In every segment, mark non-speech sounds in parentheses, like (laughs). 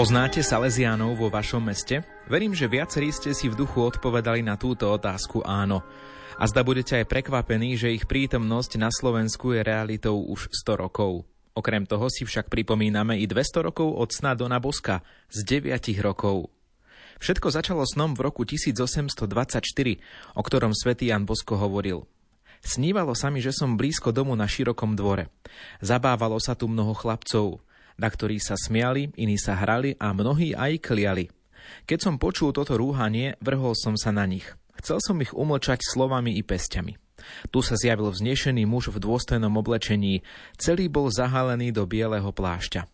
Poznáte Salesiánov vo vašom meste? Verím, že viacerí ste si v duchu odpovedali na túto otázku áno. A zda budete aj prekvapení, že ich prítomnosť na Slovensku je realitou už 100 rokov. Okrem toho si však pripomíname i 200 rokov od sna Dona Boska z 9 rokov. Všetko začalo snom v roku 1824, o ktorom svätý Jan Bosko hovoril. Snívalo sa mi, že som blízko domu na širokom dvore. Zabávalo sa tu mnoho chlapcov, na ktorí sa smiali, iní sa hrali a mnohí aj kliali. Keď som počul toto rúhanie, vrhol som sa na nich. Chcel som ich umlčať slovami i pesťami. Tu sa zjavil vznešený muž v dôstojnom oblečení, celý bol zahalený do bieleho plášťa.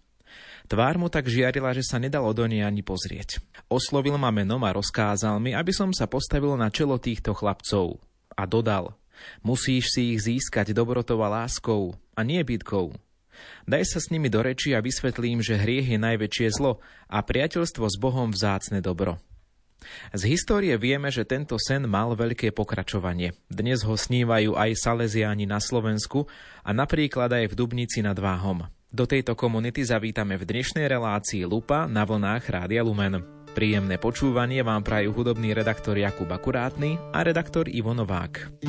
Tvár mu tak žiarila, že sa nedalo do nej ani pozrieť. Oslovil ma menom a rozkázal mi, aby som sa postavil na čelo týchto chlapcov. A dodal, musíš si ich získať dobrotou a láskou, a nie bytkou. Daj sa s nimi do reči a vysvetlím, že hriech je najväčšie zlo a priateľstvo s Bohom vzácne dobro. Z histórie vieme, že tento sen mal veľké pokračovanie. Dnes ho snívajú aj Salesiáni na Slovensku a napríklad aj v Dubnici nad Váhom. Do tejto komunity zavítame v dnešnej relácii Lupa na vlnách Rádia Lumen. Príjemné počúvanie vám prajú hudobný redaktor Jakub Akurátny a redaktor Ivo Novák.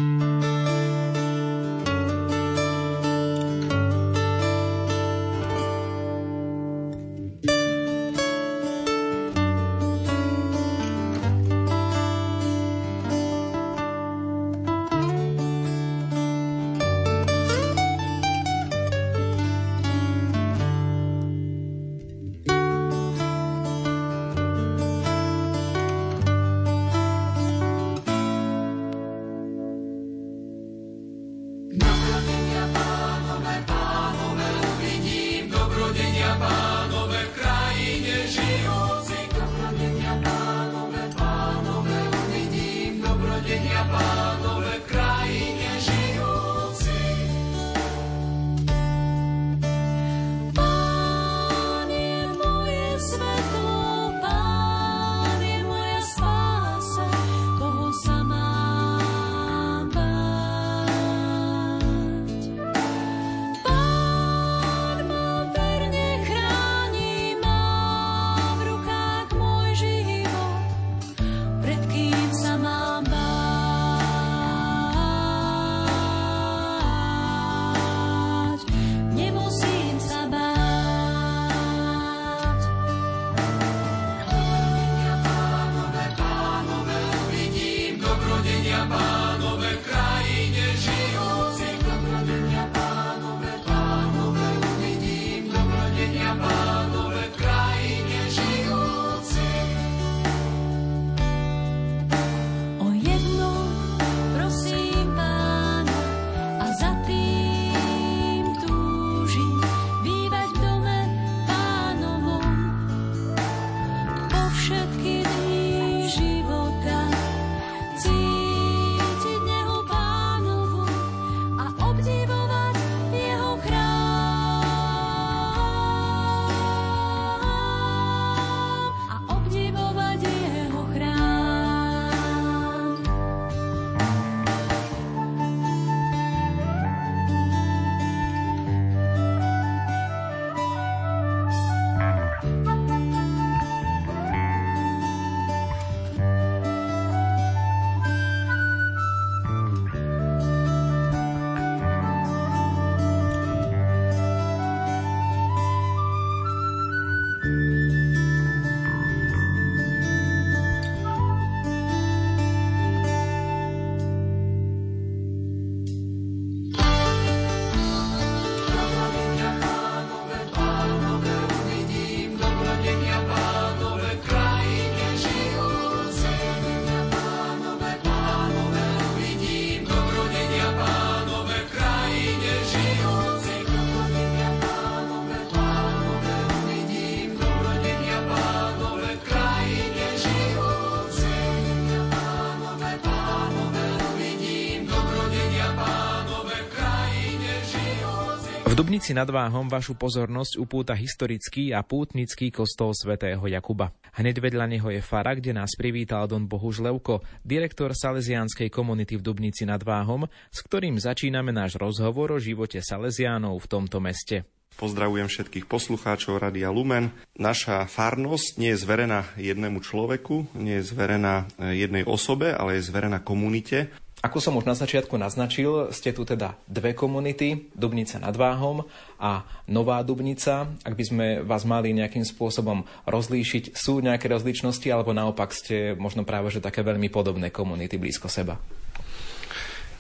Dubnici nad Váhom vašu pozornosť upúta historický a pútnický kostol svätého Jakuba. Hneď vedľa neho je fara, kde nás privítal Don Bohuž Levko, direktor Salesianskej komunity v Dubnici nad Váhom, s ktorým začíname náš rozhovor o živote Salesiánov v tomto meste. Pozdravujem všetkých poslucháčov Radia Lumen. Naša farnosť nie je zverená jednému človeku, nie je zverená jednej osobe, ale je zverená komunite. Ako som už na začiatku naznačil, ste tu teda dve komunity, Dubnica nad Váhom a Nová Dubnica. Ak by sme vás mali nejakým spôsobom rozlíšiť, sú nejaké rozličnosti, alebo naopak ste možno práve že také veľmi podobné komunity blízko seba?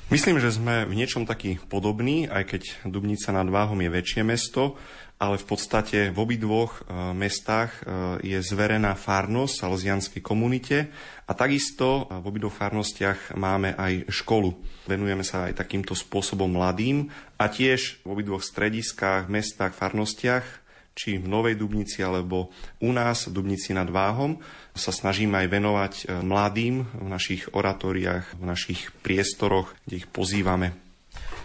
Myslím, že sme v niečom taký podobní, aj keď Dubnica nad Váhom je väčšie mesto, ale v podstate v obidvoch e, mestách e, je zverená farnosť salesianskej komunite a takisto v obidvoch farnostiach máme aj školu. Venujeme sa aj takýmto spôsobom mladým a tiež v obidvoch strediskách, mestách, farnostiach či v Novej Dubnici alebo u nás v Dubnici nad Váhom sa snažíme aj venovať e, mladým v našich oratóriách, v našich priestoroch, kde ich pozývame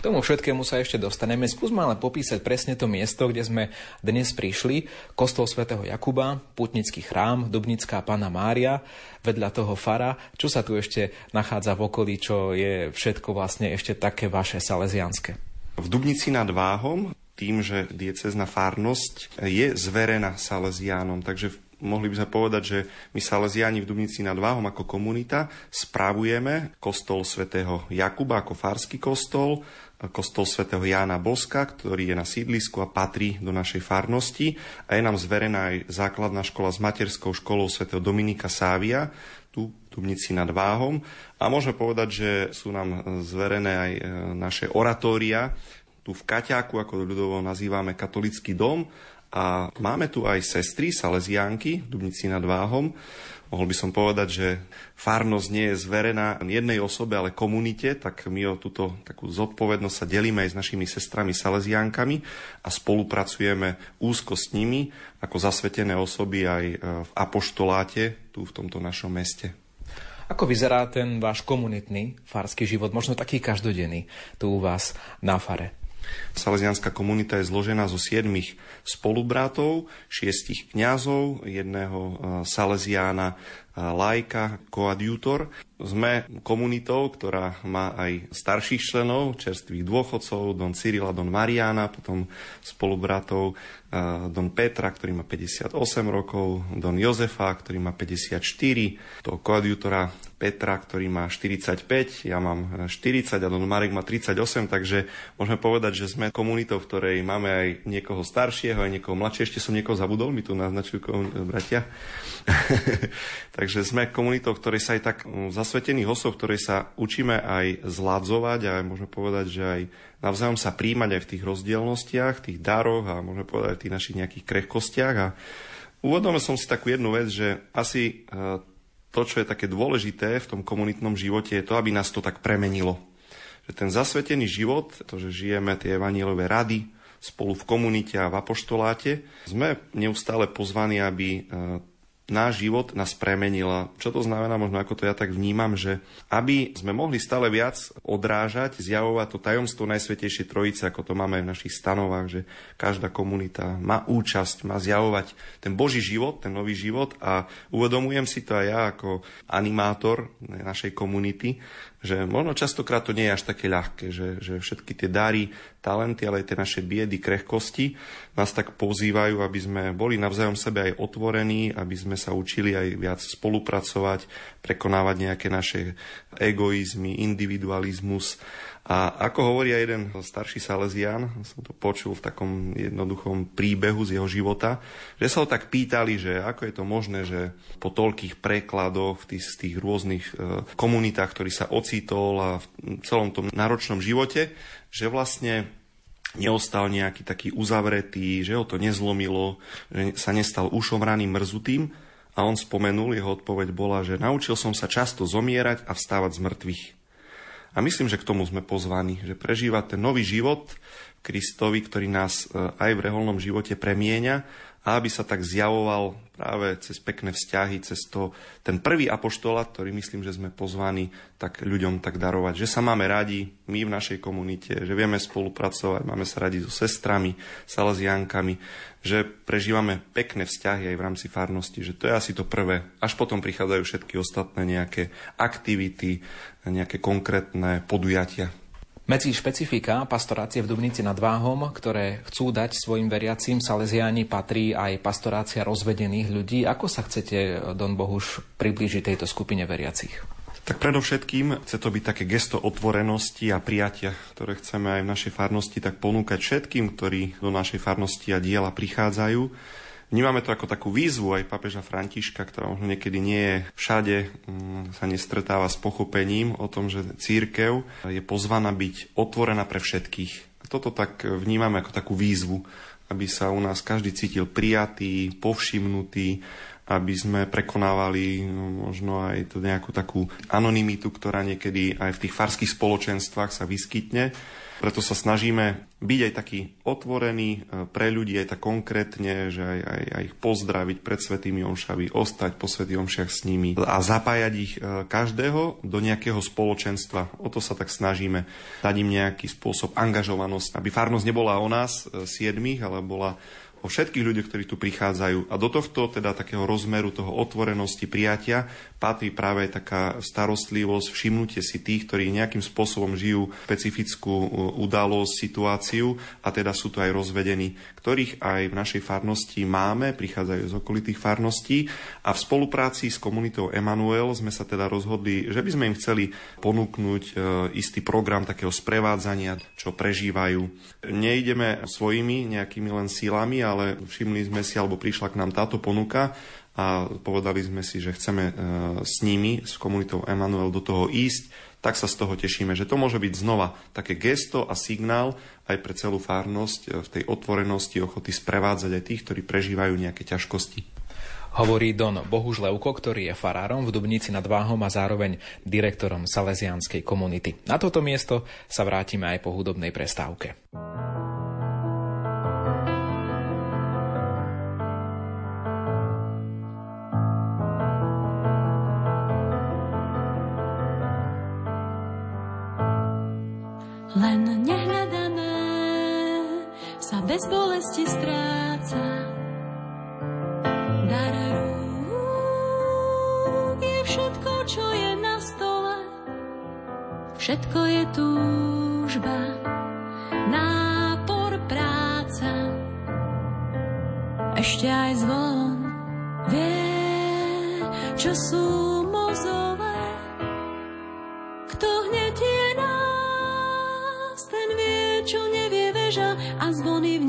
tomu všetkému sa ešte dostaneme. Skúsme ale popísať presne to miesto, kde sme dnes prišli. Kostol svätého Jakuba, putnický chrám, Dubnická Pana Mária, vedľa toho fara. Čo sa tu ešte nachádza v okolí, čo je všetko vlastne ešte také vaše salesianské? V Dubnici nad Váhom tým, že diecezna farnosť je zverená Salesiánom, takže mohli by sme povedať, že my Salesiáni v Dubnici nad Váhom ako komunita spravujeme kostol svätého Jakuba ako farský kostol, kostol svätého Jána Boska, ktorý je na sídlisku a patrí do našej farnosti a je nám zverená aj základná škola s materskou školou svätého Dominika Sávia, tu Dubnici nad Váhom. A môžeme povedať, že sú nám zverené aj e, naše oratória, tu v Kaťáku, ako ľudovo nazývame katolický dom. A máme tu aj sestry, Salesiánky, Dubnici nad Váhom, mohol by som povedať, že farnosť nie je zverená jednej osobe, ale komunite, tak my o túto takú zodpovednosť sa delíme aj s našimi sestrami Salesiankami a spolupracujeme úzko s nimi ako zasvetené osoby aj e, v apoštoláte tu v tomto našom meste. Ako vyzerá ten váš komunitný farský život, možno taký každodenný tu u vás na fare? Salesianská komunita je zložená zo siedmých spolubratov, šiestich kňazov, jedného e, Salesiána lajka, koadjutor. Sme komunitou, ktorá má aj starších členov, čerstvých dôchodcov, Don Cyrila, Don Mariana, potom spolubratov Don Petra, ktorý má 58 rokov, Don Jozefa, ktorý má 54, toho koadjutora Petra, ktorý má 45, ja mám 40 a Don Marek má 38, takže môžeme povedať, že sme komunitou, v ktorej máme aj niekoho staršieho, aj niekoho mladšieho, ešte som niekoho zabudol, mi tu naznačujú bratia. (laughs) takže sme komunitou, ktorej sa aj tak zasvetených osob, ktorej sa učíme aj zladzovať a môžeme povedať, že aj navzájom sa príjmať aj v tých rozdielnostiach, tých daroch a môžeme povedať aj v tých našich nejakých krehkostiach. A uvedomil som si takú jednu vec, že asi e, to, čo je také dôležité v tom komunitnom živote, je to, aby nás to tak premenilo. Že ten zasvetený život, to, že žijeme tie evanílové rady spolu v komunite a v apoštoláte, sme neustále pozvaní, aby e, náš život nás premenila. Čo to znamená, možno ako to ja tak vnímam, že aby sme mohli stále viac odrážať, zjavovať to tajomstvo Najsvetejšej Trojice, ako to máme v našich stanovách, že každá komunita má účasť, má zjavovať ten Boží život, ten nový život a uvedomujem si to aj ja ako animátor našej komunity, že možno častokrát to nie je až také ľahké, že, že všetky tie dary, talenty, ale aj tie naše biedy, krehkosti nás tak pozývajú, aby sme boli navzájom sebe aj otvorení, aby sme sa učili aj viac spolupracovať, prekonávať nejaké naše egoizmy, individualizmus. A ako hovorí aj jeden starší Salesian, som to počul v takom jednoduchom príbehu z jeho života, že sa ho tak pýtali, že ako je to možné, že po toľkých prekladoch v tých, z tých rôznych e, komunitách, ktorý sa ocitol a v celom tom náročnom živote, že vlastne neostal nejaký taký uzavretý, že ho to nezlomilo, že sa nestal ušomraným, mrzutým. A on spomenul, jeho odpoveď bola, že naučil som sa často zomierať a vstávať z mŕtvych. A myslím, že k tomu sme pozvaní, že prežívať ten nový život Kristovi, ktorý nás e, aj v reholnom živote premieňa a aby sa tak zjavoval práve cez pekné vzťahy, cez to, ten prvý apoštolat, ktorý myslím, že sme pozvaní tak ľuďom tak darovať. Že sa máme radi, my v našej komunite, že vieme spolupracovať, máme sa radi so sestrami, salesiankami, že prežívame pekné vzťahy aj v rámci farnosti, že to je asi to prvé. Až potom prichádzajú všetky ostatné nejaké aktivity, nejaké konkrétne podujatia. Medzi špecifika pastorácie v Dubnici nad Váhom, ktoré chcú dať svojim veriacím Salesiáni, patrí aj pastorácia rozvedených ľudí. Ako sa chcete, Don Bohuš, priblížiť tejto skupine veriacich? Tak predovšetkým chce to byť také gesto otvorenosti a prijatia, ktoré chceme aj v našej farnosti tak ponúkať všetkým, ktorí do našej farnosti a diela prichádzajú Vnímame to ako takú výzvu aj papeža Františka, ktorá možno niekedy nie je všade, mm, sa nestretáva s pochopením o tom, že církev je pozvaná byť otvorená pre všetkých. Toto tak vnímame ako takú výzvu, aby sa u nás každý cítil prijatý, povšimnutý, aby sme prekonávali no, možno aj to nejakú takú anonymitu, ktorá niekedy aj v tých farských spoločenstvách sa vyskytne preto sa snažíme byť aj taký otvorený e, pre ľudí, aj tak konkrétne, že aj, aj, aj ich pozdraviť pred Svetými omšami, ostať po Svetých omšiach s nimi a zapájať ich e, každého do nejakého spoločenstva. O to sa tak snažíme dať im nejaký spôsob angažovanosť, aby farnosť nebola o nás e, siedmých, ale bola o všetkých ľuďoch, ktorí tu prichádzajú. A do tohto teda takého rozmeru toho otvorenosti prijatia patrí práve taká starostlivosť, všimnutie si tých, ktorí nejakým spôsobom žijú špecifickú uh, udalosť, situáciu a teda sú tu aj rozvedení, ktorých aj v našej farnosti máme, prichádzajú z okolitých farností a v spolupráci s komunitou Emanuel sme sa teda rozhodli, že by sme im chceli ponúknuť uh, istý program takého sprevádzania, čo prežívajú. Neideme svojimi nejakými len sílami, ale všimli sme si, alebo prišla k nám táto ponuka a povedali sme si, že chceme e, s nimi, s komunitou Emanuel do toho ísť, tak sa z toho tešíme, že to môže byť znova také gesto a signál aj pre celú farnosť e, v tej otvorenosti, ochoty sprevádzať aj tých, ktorí prežívajú nejaké ťažkosti. Hovorí Don Bohuž Levko, ktorý je farárom v Dubnici nad Váhom a zároveň direktorom Salesianskej komunity. Na toto miesto sa vrátime aj po hudobnej prestávke. Len nehľadané sa bez bolesti stráca. Dar rúk je všetko, čo je na stole. Všetko je túžba, nápor, práca. Ešte aj zvon vie, čo sú a zvony v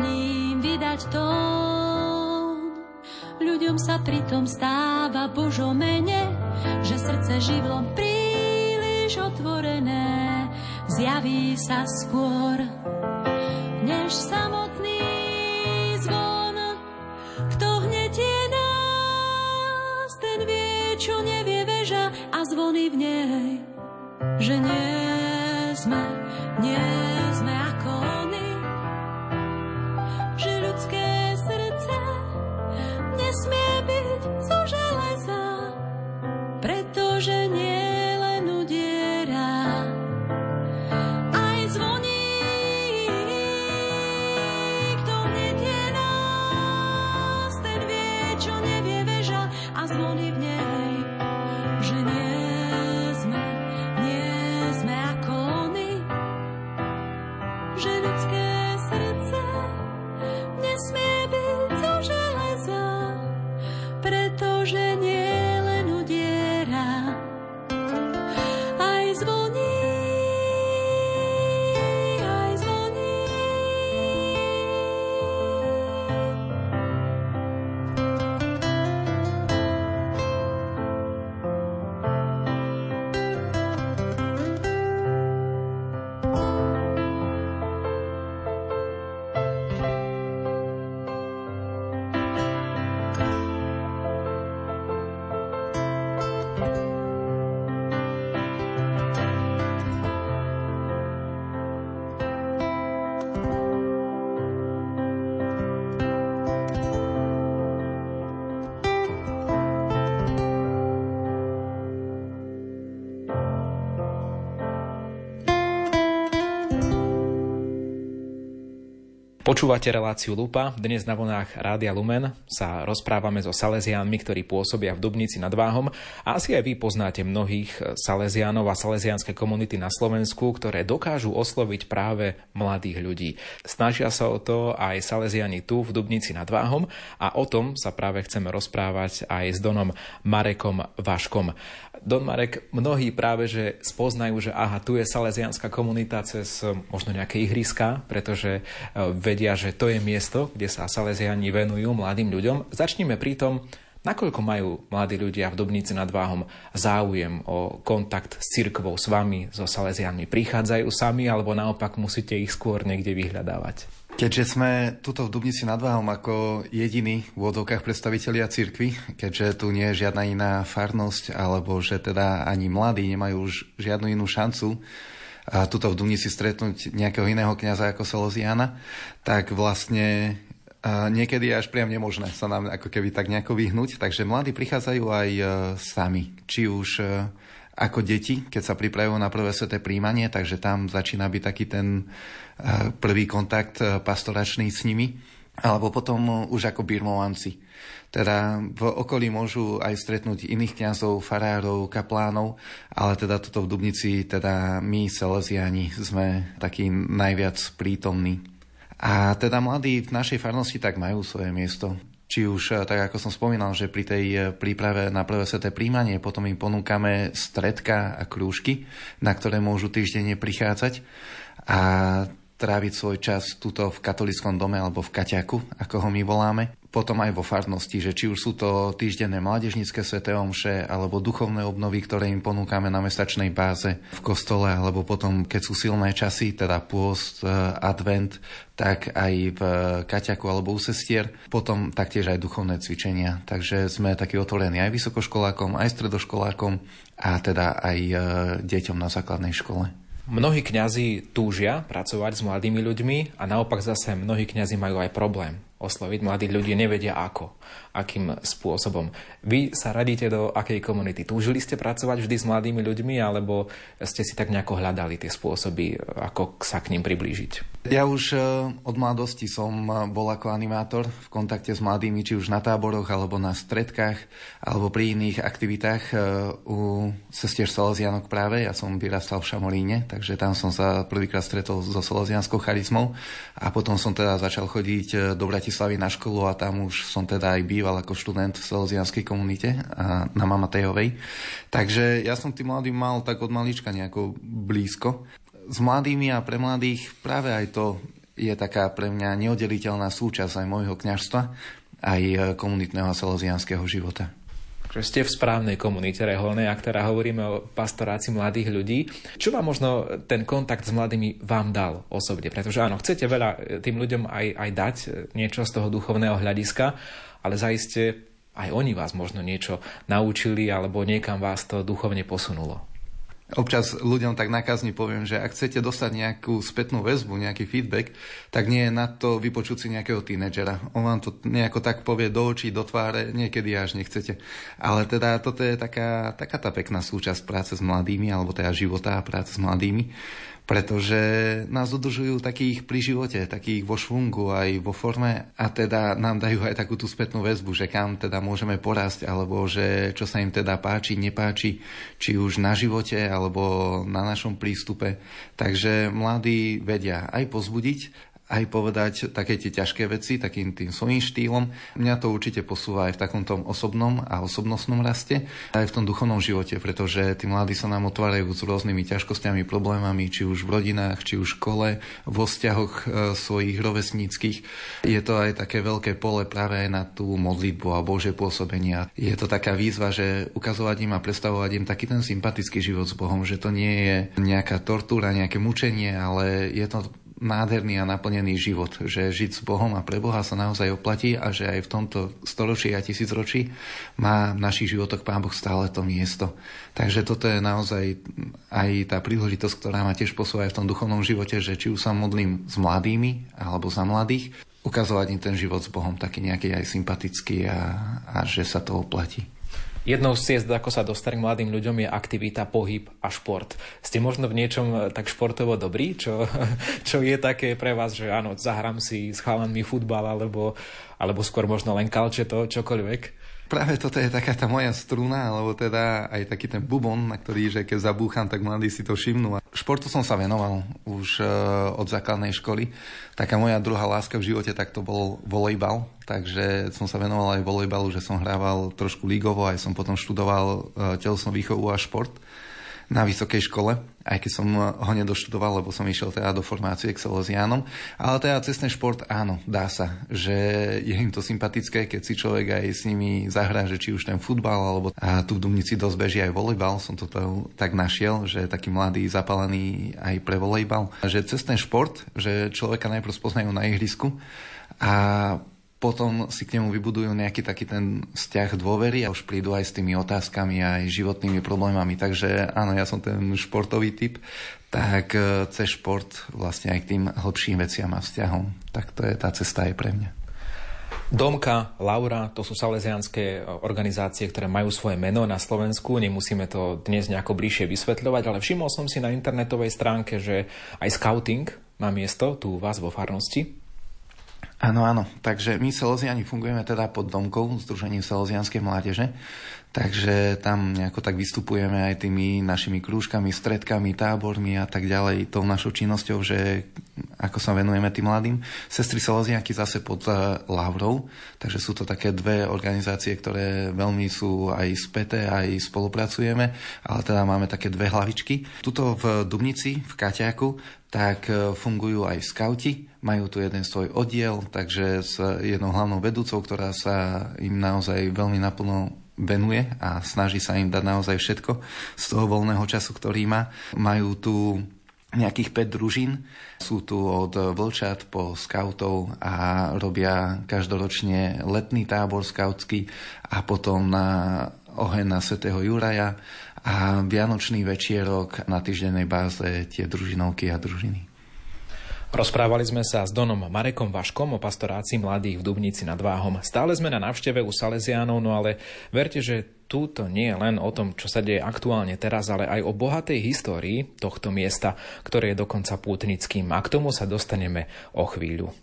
ním vydať tón. Ľuďom sa pritom stáva Božo mene, že srdce živlom príliš otvorené zjaví sa skôr, než samotný zvon. Kto hnetie nás, ten vie, čo nevie veža a zvony v nej, že nie Počúvate reláciu Lupa. Dnes na vlnách Rádia Lumen sa rozprávame so Salesiánmi, ktorí pôsobia v Dubnici nad Váhom. A asi aj vy poznáte mnohých Salesiánov a salesiánske komunity na Slovensku, ktoré dokážu osloviť práve mladých ľudí. Snažia sa o to aj Salesiani tu v Dubnici nad Váhom a o tom sa práve chceme rozprávať aj s Donom Marekom Vaškom. Don Marek, mnohí práve že spoznajú, že aha, tu je salesianská komunita cez možno nejaké ihriska, pretože vedia, že to je miesto, kde sa salesiani venujú mladým ľuďom. Začnime pri tom, nakoľko majú mladí ľudia v Dubnici nad Váhom záujem o kontakt s cirkvou, s vami, so salesianmi. Prichádzajú sami, alebo naopak musíte ich skôr niekde vyhľadávať? Keďže sme tuto v Dubnici nad Váhom ako jediní v vodovkách predstavitelia cirkvy, keďže tu nie je žiadna iná farnosť, alebo že teda ani mladí nemajú už žiadnu inú šancu tuto v Dubnici stretnúť nejakého iného kňaza ako Soloziana, tak vlastne niekedy je až priam nemožné sa nám ako keby tak nejako vyhnúť. Takže mladí prichádzajú aj e, sami. Či už e, ako deti, keď sa pripravujú na prvé sveté príjmanie, takže tam začína byť taký ten prvý kontakt pastoračný s nimi, alebo potom už ako birmovanci. Teda v okolí môžu aj stretnúť iných kňazov, farárov, kaplánov, ale teda toto v Dubnici, teda my, Salesiani, sme takí najviac prítomní. A teda mladí v našej farnosti tak majú svoje miesto. Či už, eh, tak ako som spomínal, že pri tej eh, príprave na prvé sveté príjmanie potom im ponúkame stredka a krúžky, na ktoré môžu týždenne prichádzať a tráviť svoj čas tuto v katolickom dome alebo v Kaťaku, ako ho my voláme. Potom aj vo farnosti, že či už sú to týždenné mládežnícke sveté omše alebo duchovné obnovy, ktoré im ponúkame na mesačnej báze v kostole, alebo potom, keď sú silné časy, teda pôst, eh, advent, tak aj v Kaťaku alebo u sestier. Potom taktiež aj duchovné cvičenia. Takže sme takí otvorení aj vysokoškolákom, aj stredoškolákom a teda aj eh, deťom na základnej škole. Mnohí kňazi túžia pracovať s mladými ľuďmi a naopak zase mnohí kňazi majú aj problém osloviť mladých ľudí, nevedia ako, akým spôsobom. Vy sa radíte do akej komunity? Túžili ste pracovať vždy s mladými ľuďmi, alebo ste si tak nejako hľadali tie spôsoby, ako sa k ním priblížiť? Ja už e, od mladosti som e, bol ako animátor v kontakte s mladými, či už na táboroch, alebo na stredkách, alebo pri iných aktivitách e, u sestier Salesianok práve. Ja som vyrastal v Šamolíne, takže tam som sa prvýkrát stretol so Salesianskou charizmou a potom som teda začal chodiť do Bratislavy na školu a tam už som teda aj býval ako študent v Salesianskej komunite a na Mamatejovej. Takže ja som tým mladým mal tak od malička nejako blízko s mladými a pre mladých práve aj to je taká pre mňa neoddeliteľná súčasť aj môjho kňažstva, aj komunitného a salesianského života. Že ste v správnej komunite reholnej, a ktorá hovoríme o pastorácii mladých ľudí. Čo vám možno ten kontakt s mladými vám dal osobne? Pretože áno, chcete veľa tým ľuďom aj, aj dať niečo z toho duchovného hľadiska, ale zaiste aj oni vás možno niečo naučili alebo niekam vás to duchovne posunulo. Občas ľuďom tak nakazne poviem, že ak chcete dostať nejakú spätnú väzbu, nejaký feedback, tak nie je na to vypočuť si nejakého tínedžera. On vám to nejako tak povie do očí, do tváre, niekedy až nechcete. Ale teda toto je taká, taká tá pekná súčasť práce s mladými, alebo teda života a práce s mladými pretože nás udržujú takých pri živote, takých vo švungu aj vo forme a teda nám dajú aj takú tú spätnú väzbu, že kam teda môžeme porásť alebo že čo sa im teda páči, nepáči, či už na živote alebo na našom prístupe. Takže mladí vedia aj pozbudiť, aj povedať také tie ťažké veci takým tým svojím štýlom. Mňa to určite posúva aj v takom tom osobnom a osobnostnom raste, aj v tom duchovnom živote, pretože tí mladí sa nám otvárajú s rôznymi ťažkosťami, problémami, či už v rodinách, či už v škole, vo vzťahoch e, svojich rovesníckých. Je to aj také veľké pole práve na tú modlitbu a Bože pôsobenia. Je to taká výzva, že ukazovať im a predstavovať im taký ten sympatický život s Bohom, že to nie je nejaká tortúra, nejaké mučenie, ale je to nádherný a naplnený život, že žiť s Bohom a pre Boha sa naozaj oplatí a že aj v tomto storočí a tisícročí má v našich životoch Pán Boh stále to miesto. Takže toto je naozaj aj tá príležitosť, ktorá ma tiež posúva aj v tom duchovnom živote, že či už sa modlím s mladými alebo za mladých, ukazovať im ten život s Bohom taký nejaký aj sympatický a, a že sa to oplatí. Jednou z ciest, ako sa dostať mladým ľuďom, je aktivita, pohyb a šport. Ste možno v niečom eh, tak športovo dobrí, čo, (laughs) čo je také pre vás, že áno, zahrám si s chalanmi futbal, alebo, alebo skôr možno len kalčeto, čokoľvek? Práve toto je taká tá moja struna, alebo teda aj taký ten bubon, na ktorý, že keď zabúcham, tak mladí si to všimnú. Športu som sa venoval už uh, od základnej školy. Taká moja druhá láska v živote, tak to bol volejbal. Takže som sa venoval aj volejbalu, že som hrával trošku lígovo, aj som potom študoval uh, telesnú výchovu a šport na vysokej škole, aj keď som ho nedoštudoval, lebo som išiel teda do formácie k Salesianom. Ale teda cestný šport, áno, dá sa, že je im to sympatické, keď si človek aj s nimi zahrá, že či už ten futbal, alebo a tu v Dumnici dosť beží aj volejbal, som to tak našiel, že taký mladý, zapalený aj pre volejbal. Že cestný šport, že človeka najprv spoznajú na ihrisku a potom si k nemu vybudujú nejaký taký ten vzťah dôvery a už prídu aj s tými otázkami aj životnými problémami. Takže áno, ja som ten športový typ, tak e, cez šport vlastne aj k tým hlbším veciam a vzťahom. Tak to je tá cesta aj pre mňa. Domka, Laura, to sú salesianské organizácie, ktoré majú svoje meno na Slovensku. Nemusíme to dnes nejako bližšie vysvetľovať, ale všimol som si na internetovej stránke, že aj scouting má miesto tu u vás vo farnosti. Áno, áno. Takže my Salesiani fungujeme teda pod domkou Združením Salesianskej mládeže. Takže tam nejako tak vystupujeme aj tými našimi krúžkami, stredkami, tábormi a tak ďalej, tou našou činnosťou, že ako sa venujeme tým mladým. Sestry Salesianky zase pod uh, Lavrou, takže sú to také dve organizácie, ktoré veľmi sú aj späté, aj spolupracujeme, ale teda máme také dve hlavičky. Tuto v Dubnici, v Kaťáku, tak e, fungujú aj skauti, majú tu jeden svoj oddiel, takže s jednou hlavnou vedúcou, ktorá sa im naozaj veľmi naplno venuje a snaží sa im dať naozaj všetko z toho voľného času, ktorý má. Majú tu nejakých 5 družín. Sú tu od vlčat po skautov a robia každoročne letný tábor skautský a potom na oheň na svätého Juraja a vianočný večierok na týždennej báze tie družinovky a družiny. Rozprávali sme sa s Donom Marekom Vaškom o pastorácii mladých v Dubnici nad Váhom. Stále sme na návšteve u Salesiánov, no ale verte, že túto nie je len o tom, čo sa deje aktuálne teraz, ale aj o bohatej histórii tohto miesta, ktoré je dokonca pútnickým. A k tomu sa dostaneme o chvíľu.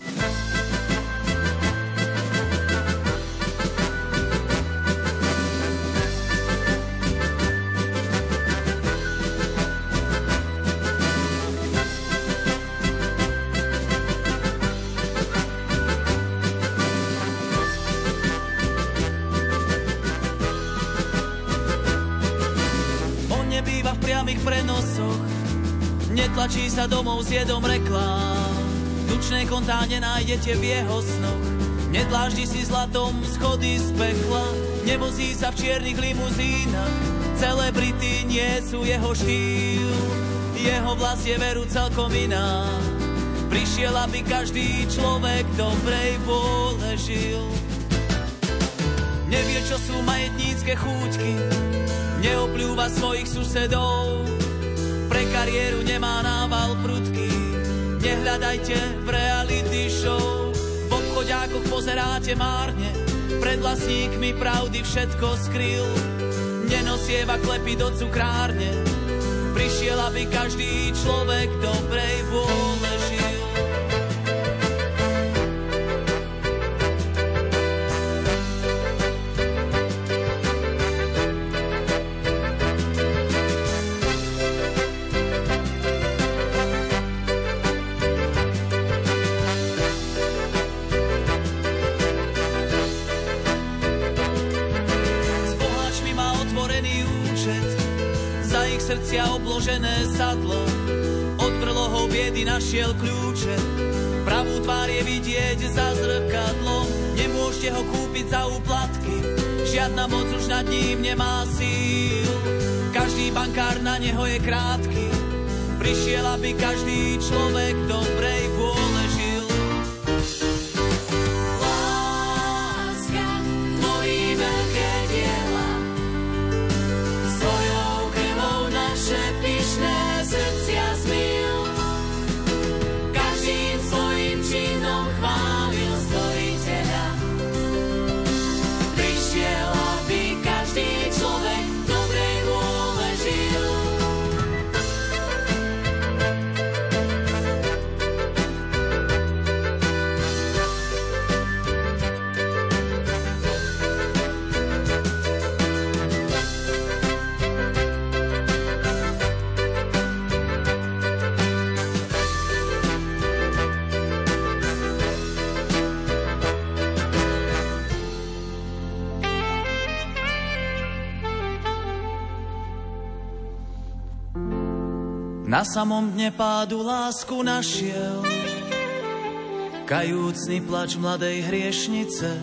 Sa domov s jedom reklám. Tučné kontá nenájdete v jeho snoch. Nedláždi si zlatom schody z pekla Nevozí sa v čiernych limuzínach. Celebrity nie sú jeho štýl Jeho vlas je veru celkom iná. Prišiel, aby každý človek dobrej vôle žil. Nevie, čo sú majetnícke chúťky Neopľúva svojich susedov kariéru nemá nával prudký. Nehľadajte v reality show, v obchodiákoch pozeráte márne, pred vlastníkmi pravdy všetko skryl. Nenosieva klepy do cukrárne, prišiel, aby každý človek dobrej vôle žil. Biedy našiel kľúče. Pravú tvár je vidieť za zrkadlom. Nemôžete ho kúpiť za úplatky. Žiadna moc už nad ním nemá síl. Každý bankár na neho je krátky. Prišiel, aby každý človek dobrej Na samom dne pádu lásku našiel, kajúcný plač mladej hriešnice.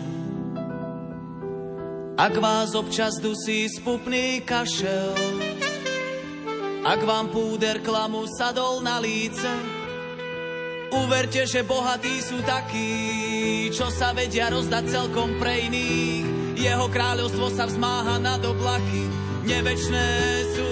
Ak vás občas dusí spupný kašel, ak vám púder klamu sadol na líce, uverte, že bohatí sú takí, čo sa vedia rozdať celkom pre iných. Jeho kráľovstvo sa vzmáha nad oblaky, nevečné sú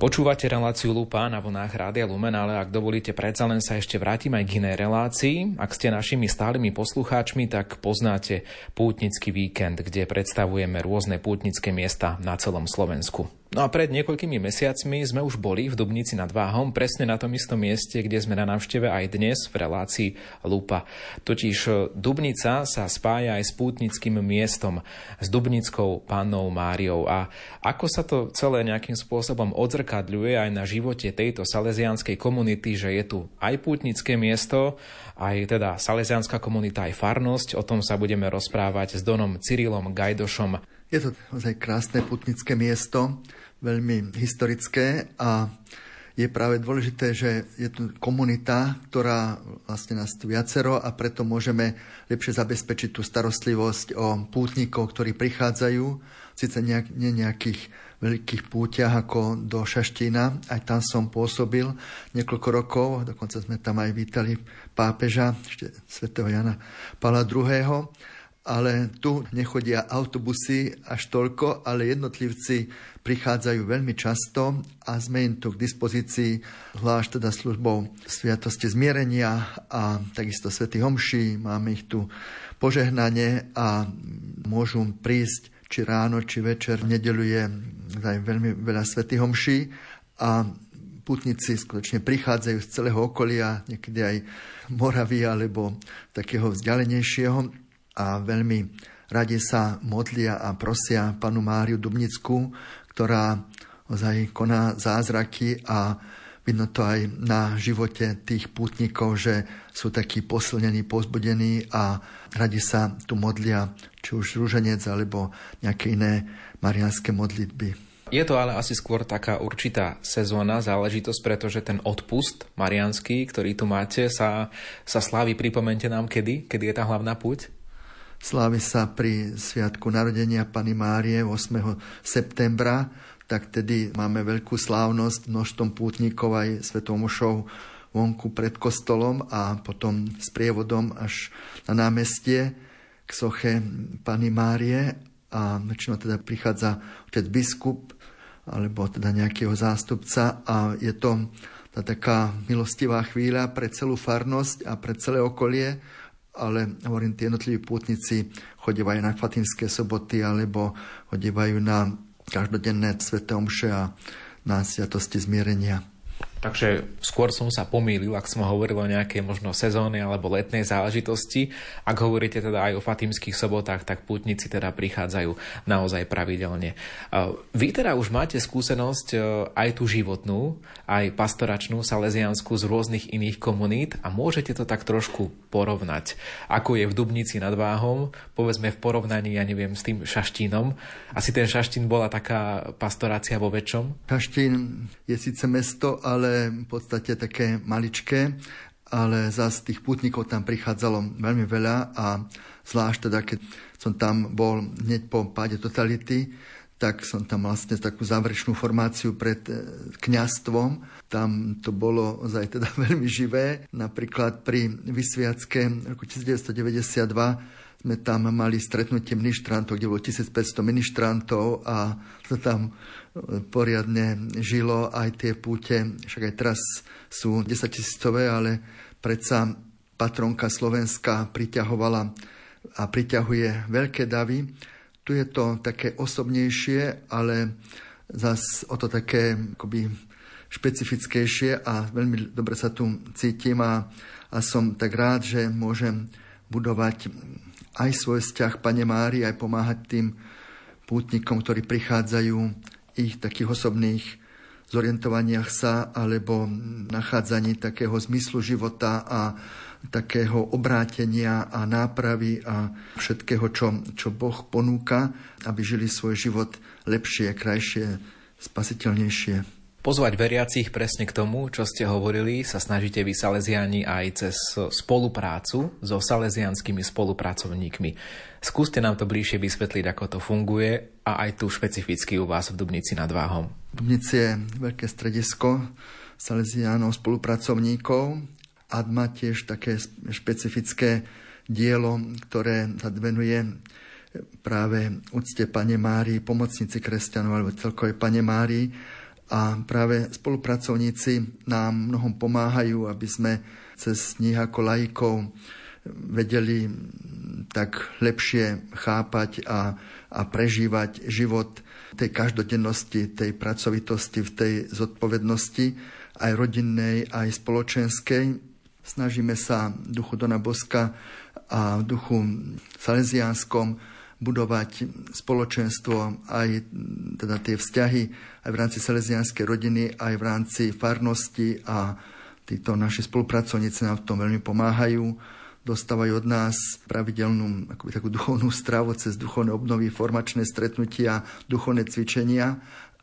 Počúvate reláciu Lupa na vlnách Rádia Lumen, ale ak dovolíte, predsa len sa ešte vrátim aj k inej relácii. Ak ste našimi stálymi poslucháčmi, tak poznáte Pútnický víkend, kde predstavujeme rôzne pútnické miesta na celom Slovensku. No a pred niekoľkými mesiacmi sme už boli v Dubnici nad Váhom, presne na tom istom mieste, kde sme na návšteve aj dnes v relácii Lupa. Totiž Dubnica sa spája aj s pútnickým miestom, s Dubnickou pannou Máriou. A ako sa to celé nejakým spôsobom odzrkadľuje aj na živote tejto salesianskej komunity, že je tu aj pútnické miesto, aj teda salesianská komunita, aj farnosť. O tom sa budeme rozprávať s Donom Cyrilom Gajdošom. Je to naozaj krásne putnické miesto, veľmi historické a je práve dôležité, že je tu komunita, ktorá vlastne nás tu viacero a preto môžeme lepšie zabezpečiť tú starostlivosť o pútnikov, ktorí prichádzajú, síce nejak, nie nejakých veľkých púťach ako do Šaštína, aj tam som pôsobil niekoľko rokov, dokonca sme tam aj vítali pápeža, ešte svätého Jana Pala II ale tu nechodia autobusy až toľko, ale jednotlivci prichádzajú veľmi často a sme im tu k dispozícii, zvlášť teda službou Sviatosti zmierenia a takisto Svetý Homší. Máme ich tu požehnanie a môžu prísť či ráno, či večer. V nedelu je veľmi veľa Svetý Homší a putníci skutočne prichádzajú z celého okolia, niekedy aj Moravy alebo takého vzdialenejšieho a veľmi radi sa modlia a prosia panu Máriu Dubnickú, ktorá ozaj koná zázraky a vidno to aj na živote tých pútnikov, že sú takí posilnení, pozbudení a radi sa tu modlia, či už rúženec alebo nejaké iné marianské modlitby. Je to ale asi skôr taká určitá sezónna záležitosť, pretože ten odpust marianský, ktorý tu máte, sa, sa slávi, pripomente nám kedy, kedy je tá hlavná púť? Slávi sa pri Sviatku narodenia Pany Márie 8. septembra, tak tedy máme veľkú slávnosť množstvom pútnikov aj svetomošov vonku pred kostolom a potom s prievodom až na námestie k soche Pany Márie a väčšinou teda prichádza otec biskup alebo teda nejakého zástupca a je to tá taká milostivá chvíľa pre celú farnosť a pre celé okolie, ale hovorím, tí jednotliví pútnici chodívajú na Fatimské soboty alebo chodívajú na každodenné sveté omše a na sviatosti zmierenia. Takže skôr som sa pomýlil, ak som hovoril o nejakej možno sezóny alebo letnej záležitosti. Ak hovoríte teda aj o fatimských sobotách, tak pútnici teda prichádzajú naozaj pravidelne. Vy teda už máte skúsenosť e, aj tú životnú, aj pastoračnú, salesiansku z rôznych iných komunít a môžete to tak trošku porovnať. Ako je v Dubnici nad Váhom, povedzme v porovnaní, ja neviem, s tým Šaštínom. Asi ten Šaštín bola taká pastorácia vo väčšom? Šaštín je síce mesto, ale v podstate také maličké, ale zase tých putníkov tam prichádzalo veľmi veľa a zvlášť teda, keď som tam bol hneď po páde totality, tak som tam vlastne takú záverečnú formáciu pred e, kňastvom. Tam to bolo ozaj teda (laughs) veľmi živé. Napríklad pri Vysviacké roku 1992 sme tam mali stretnutie ministrantov, kde bolo 1500 ministrantov a sa tam poriadne žilo aj tie púte, však aj teraz sú 10 tisícové, ale predsa patronka Slovenska priťahovala a priťahuje veľké davy. Tu je to také osobnejšie, ale zas o to také akoby špecifickejšie a veľmi dobre sa tu cítim a, a som tak rád, že môžem budovať aj svoj vzťah Pane Mári, aj pomáhať tým pútnikom, ktorí prichádzajú ich takých osobných zorientovaniach sa alebo nachádzaní takého zmyslu života a takého obrátenia a nápravy a všetkého, čo, čo Boh ponúka, aby žili svoj život lepšie, krajšie, spasiteľnejšie. Pozvať veriacich presne k tomu, čo ste hovorili, sa snažíte vy Salesiani aj cez spoluprácu so salesianskými spolupracovníkmi. Skúste nám to bližšie vysvetliť, ako to funguje a aj tu špecificky u vás v Dubnici nad Váhom. Dubnici je veľké stredisko salesiánov, spolupracovníkov. ADMA tiež také špecifické dielo, ktoré sa venuje práve úcte Pane Márii, pomocnici kresťanov alebo celkovej Pane Márii a práve spolupracovníci nám mnohom pomáhajú, aby sme cez nich ako laikov vedeli tak lepšie chápať a, a prežívať život tej každodennosti, tej pracovitosti, v tej zodpovednosti, aj rodinnej, aj spoločenskej. Snažíme sa v duchu Dona Boska a duchu salesiánskom budovať spoločenstvo, aj teda tie vzťahy aj v rámci salesianskej rodiny, aj v rámci farnosti a títo naši spolupracovníci nám v tom veľmi pomáhajú. Dostávajú od nás pravidelnú akoby takú duchovnú stravu cez duchovné obnovy, formačné stretnutia, duchovné cvičenia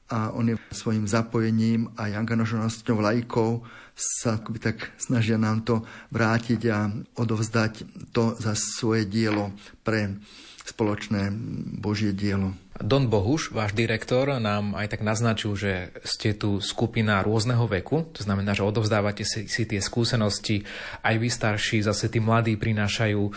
a oni svojim zapojením aj angažovanosťou lajkov sa akoby tak snažia nám to vrátiť a odovzdať to za svoje dielo pre spoločné Božie dielo. Don Bohuš, váš direktor, nám aj tak naznačil, že ste tu skupina rôzneho veku, to znamená, že odovzdávate si, si tie skúsenosti, aj vy starší, zase tí mladí prinášajú uh,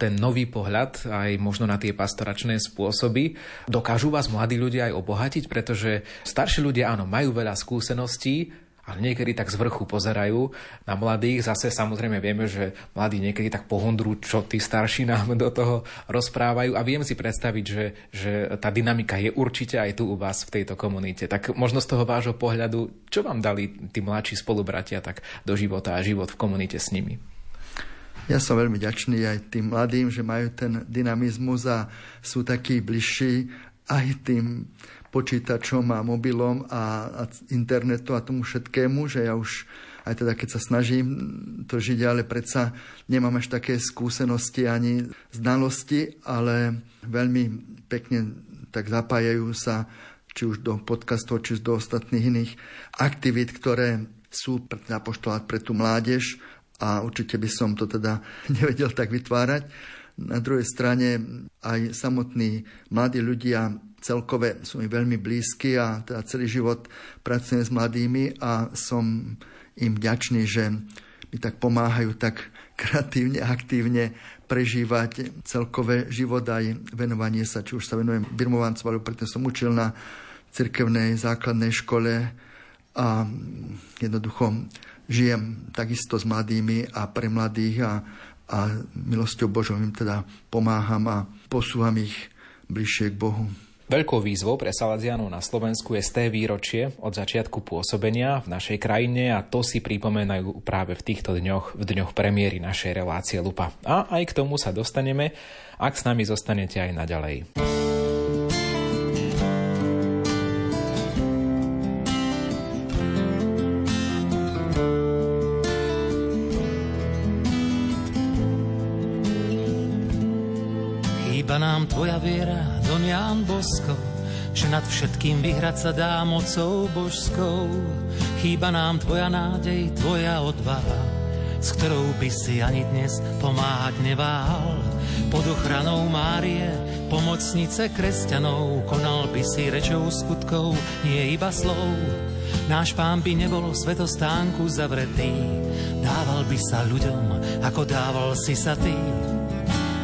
ten nový pohľad, aj možno na tie pastoračné spôsoby. Dokážu vás mladí ľudia aj obohatiť, pretože starší ľudia, áno, majú veľa skúseností, ale niekedy tak z vrchu pozerajú na mladých. Zase samozrejme vieme, že mladí niekedy tak pohondrú, čo tí starší nám do toho rozprávajú a viem si predstaviť, že, že tá dynamika je určite aj tu u vás v tejto komunite. Tak možno z toho vášho pohľadu, čo vám dali tí mladší spolubratia tak do života a život v komunite s nimi? Ja som veľmi ďačný aj tým mladým, že majú ten dynamizmus a sú takí bližší aj tým počítačom a mobilom a, a internetu a tomu všetkému, že ja už aj teda keď sa snažím to žiť, ale predsa nemám až také skúsenosti ani znalosti, ale veľmi pekne tak zapájajú sa či už do podcastov, či už do ostatných iných aktivít, ktoré sú pre apoštolát pre tú mládež a určite by som to teda (laughs) nevedel tak vytvárať. Na druhej strane aj samotní mladí ľudia celkové sú mi veľmi blízky a teda celý život pracujem s mladými a som im vďačný, že mi tak pomáhajú tak kreatívne, aktívne prežívať celkové život aj venovanie sa, či už sa venujem birmovancov, alebo preto som učil na cirkevnej základnej škole a jednoducho žijem takisto s mladými a pre mladých a, a milosťou Božou im teda pomáham a posúvam ich bližšie k Bohu. Veľkou výzvou pre Salazianov na Slovensku je sté výročie od začiatku pôsobenia v našej krajine a to si pripomenajú práve v týchto dňoch, v dňoch premiéry našej relácie Lupa. A aj k tomu sa dostaneme, ak s nami zostanete aj naďalej. Viera, Don Ján Bosko, že nad všetkým vyhrať sa dá mocou božskou. Chýba nám tvoja nádej, tvoja odvaha, s ktorou by si ani dnes pomáhať neváhal. Pod ochranou Márie, pomocnice kresťanov, konal by si rečou skutkov, nie iba slov. Náš pán by nebol v svetostánku zavretý, dával by sa ľuďom, ako dával si sa ty.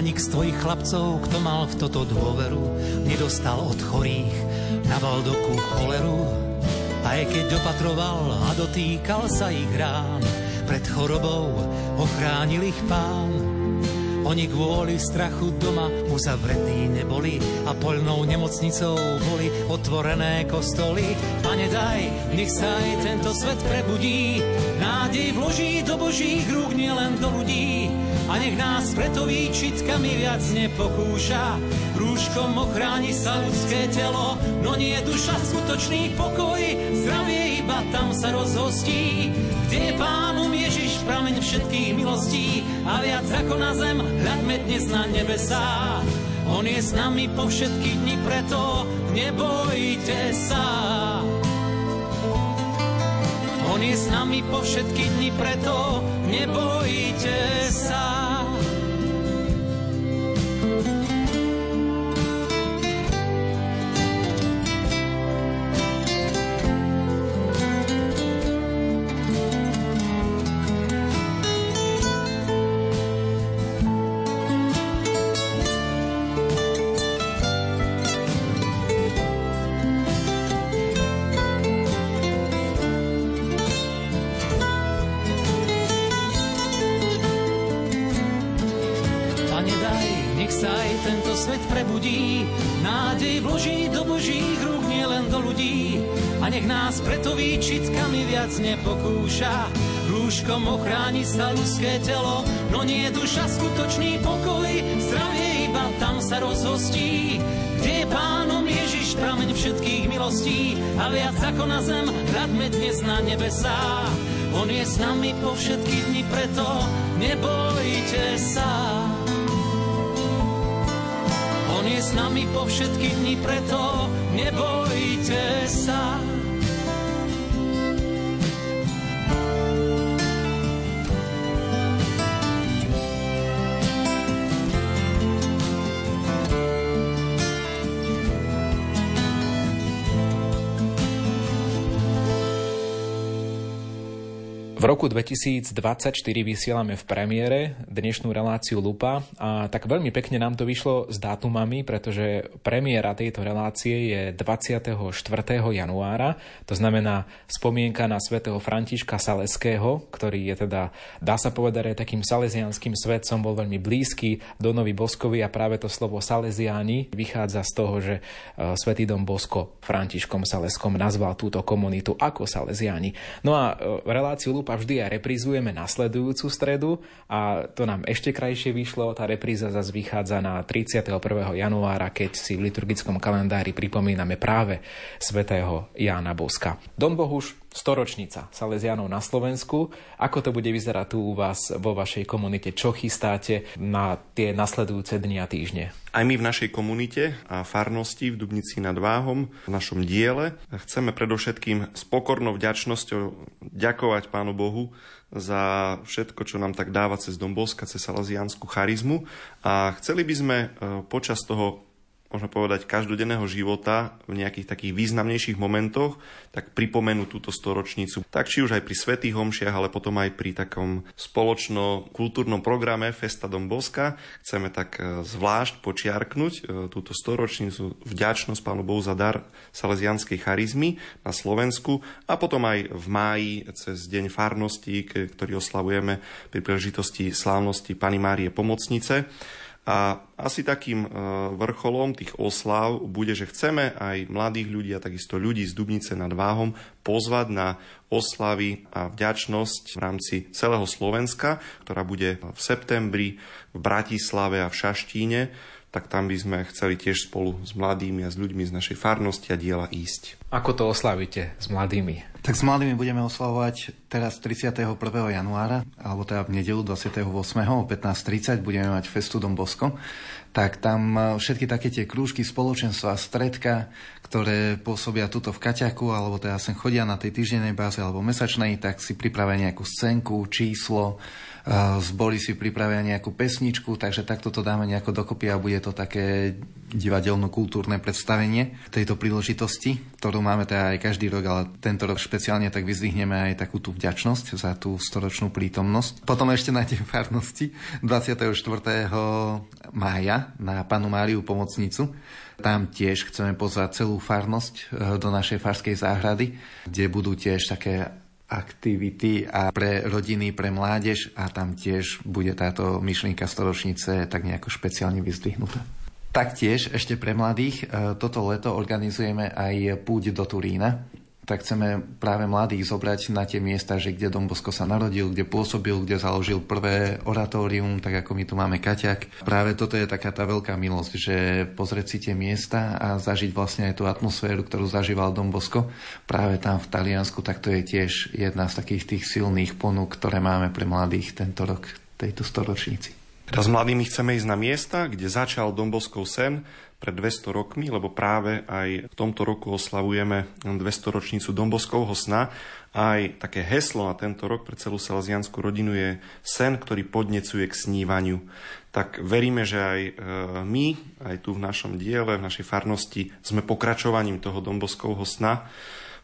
Ani z tvojich chlapcov, kto mal v toto dôveru, nedostal od chorých na Valdoku choleru. Aj keď opatroval a dotýkal sa ich rán, pred chorobou ochránil ich pán. Oni kvôli strachu doma uzavretí neboli a poľnou nemocnicou boli otvorené kostoly. Pane daj, nech sa aj tento svet prebudí, nádej vloží do božích rúk, nielen do ľudí. A nech nás preto výčitkami viac nepokúša, rúškom ochráni sa ľudské telo, no nie duša skutočný pokoj, zdravie iba tam sa rozhostí, kde je pánom Ježiš prameň všetkých milostí a viac ako na zem hľadme dnes na nebesá. On je s nami po všetky dni, preto nebojte sa. On je s nami po všetky dni, preto nebojte sa sa ľudské telo, no nie je duša skutočný pokoj, zdravie iba tam sa rozhostí, kde je pánom Ježiš prameň všetkých milostí a viac ako na zem hľadme dnes na nebesá. On je s nami po všetky dni, preto nebojte sa. On je s nami po všetky dni, preto nebojte sa. V roku 2024 vysielame v premiére dnešnú reláciu Lupa a tak veľmi pekne nám to vyšlo s dátumami, pretože premiéra tejto relácie je 24. januára, to znamená spomienka na svätého Františka Saleského, ktorý je teda, dá sa povedať, aj takým salesianským svetcom, bol veľmi blízky Donovi Boskovi a práve to slovo Salesiáni vychádza z toho, že e, svätý Dom Bosko Františkom Saleskom nazval túto komunitu ako Salesiáni. No a e, reláciu Lupa a vždy aj reprízujeme nasledujúcu stredu a to nám ešte krajšie vyšlo. Tá repríza zase vychádza na 31. januára, keď si v liturgickom kalendári pripomíname práve svätého Jána Boska. Don Bohuš, storočnica Salesianov na Slovensku. Ako to bude vyzerať tu u vás vo vašej komunite? Čo chystáte na tie nasledujúce dni a týždne? Aj my v našej komunite a farnosti v Dubnici nad Váhom, v našom diele, chceme predovšetkým s pokornou vďačnosťou ďakovať Pánu Bohu za všetko, čo nám tak dáva cez Domboska, cez salazianskú charizmu. A chceli by sme e, počas toho môžeme povedať, každodenného života v nejakých takých významnejších momentoch, tak pripomenú túto storočnicu. Tak či už aj pri svetých homšiach, ale potom aj pri takom spoločno-kultúrnom programe Festa Dom Boska chceme tak e, zvlášť počiarknúť e, túto storočnicu, vďačnosť Pánu Bohu za dar salesianskej charizmy na Slovensku a potom aj v máji cez Deň farnosti, ktorý oslavujeme pri príležitosti slávnosti Pany Márie Pomocnice a asi takým e, vrcholom tých oslav bude, že chceme aj mladých ľudí a takisto ľudí z Dubnice nad Váhom pozvať na oslavy a vďačnosť v rámci celého Slovenska, ktorá bude v septembri v Bratislave a v Šaštíne tak tam by sme chceli tiež spolu s mladými a s ľuďmi z našej farnosti a diela ísť. Ako to oslavíte s mladými? Tak s mladými budeme oslavovať teraz 31. januára, alebo teda v nedelu 28. o 15.30 budeme mať Festu Dom Bosko. Tak tam všetky také tie krúžky spoločenstva, stredka, ktoré pôsobia tuto v Kaťaku, alebo teda sem chodia na tej týždennej báze alebo mesačnej, tak si pripravia nejakú scénku, číslo, zboli si pripravia nejakú pesničku, takže takto to dáme nejako dokopy a bude to také divadelno-kultúrne predstavenie tejto príležitosti, ktorú máme teda aj každý rok, ale tento rok špeciálne tak vyzdvihneme aj takú tú vďačnosť za tú storočnú prítomnosť. Potom ešte na tej farnosti 24. mája na panu Máriu Pomocnicu. Tam tiež chceme pozvať celú farnosť eh, do našej farskej záhrady, kde budú tiež také aktivity a pre rodiny, pre mládež a tam tiež bude táto myšlienka storočnice tak nejako špeciálne vyzdvihnutá. Taktiež ešte pre mladých e, toto leto organizujeme aj púť do Turína, tak chceme práve mladých zobrať na tie miesta, že kde Dom Bosko sa narodil, kde pôsobil, kde založil prvé oratórium, tak ako my tu máme Kaťak. Práve toto je taká tá veľká milosť, že pozrieť si tie miesta a zažiť vlastne aj tú atmosféru, ktorú zažíval Bosko práve tam v Taliansku, tak to je tiež jedna z takých tých silných ponúk, ktoré máme pre mladých tento rok, tejto storočníci. Teraz mladými chceme ísť na miesta, kde začal Domboskov sen, pred 200 rokmi, lebo práve aj v tomto roku oslavujeme 200 ročnicu Domboskovho sna. Aj také heslo na tento rok pre celú salesianskú rodinu je sen, ktorý podnecuje k snívaniu. Tak veríme, že aj e, my, aj tu v našom diele, v našej farnosti, sme pokračovaním toho Domboskovho sna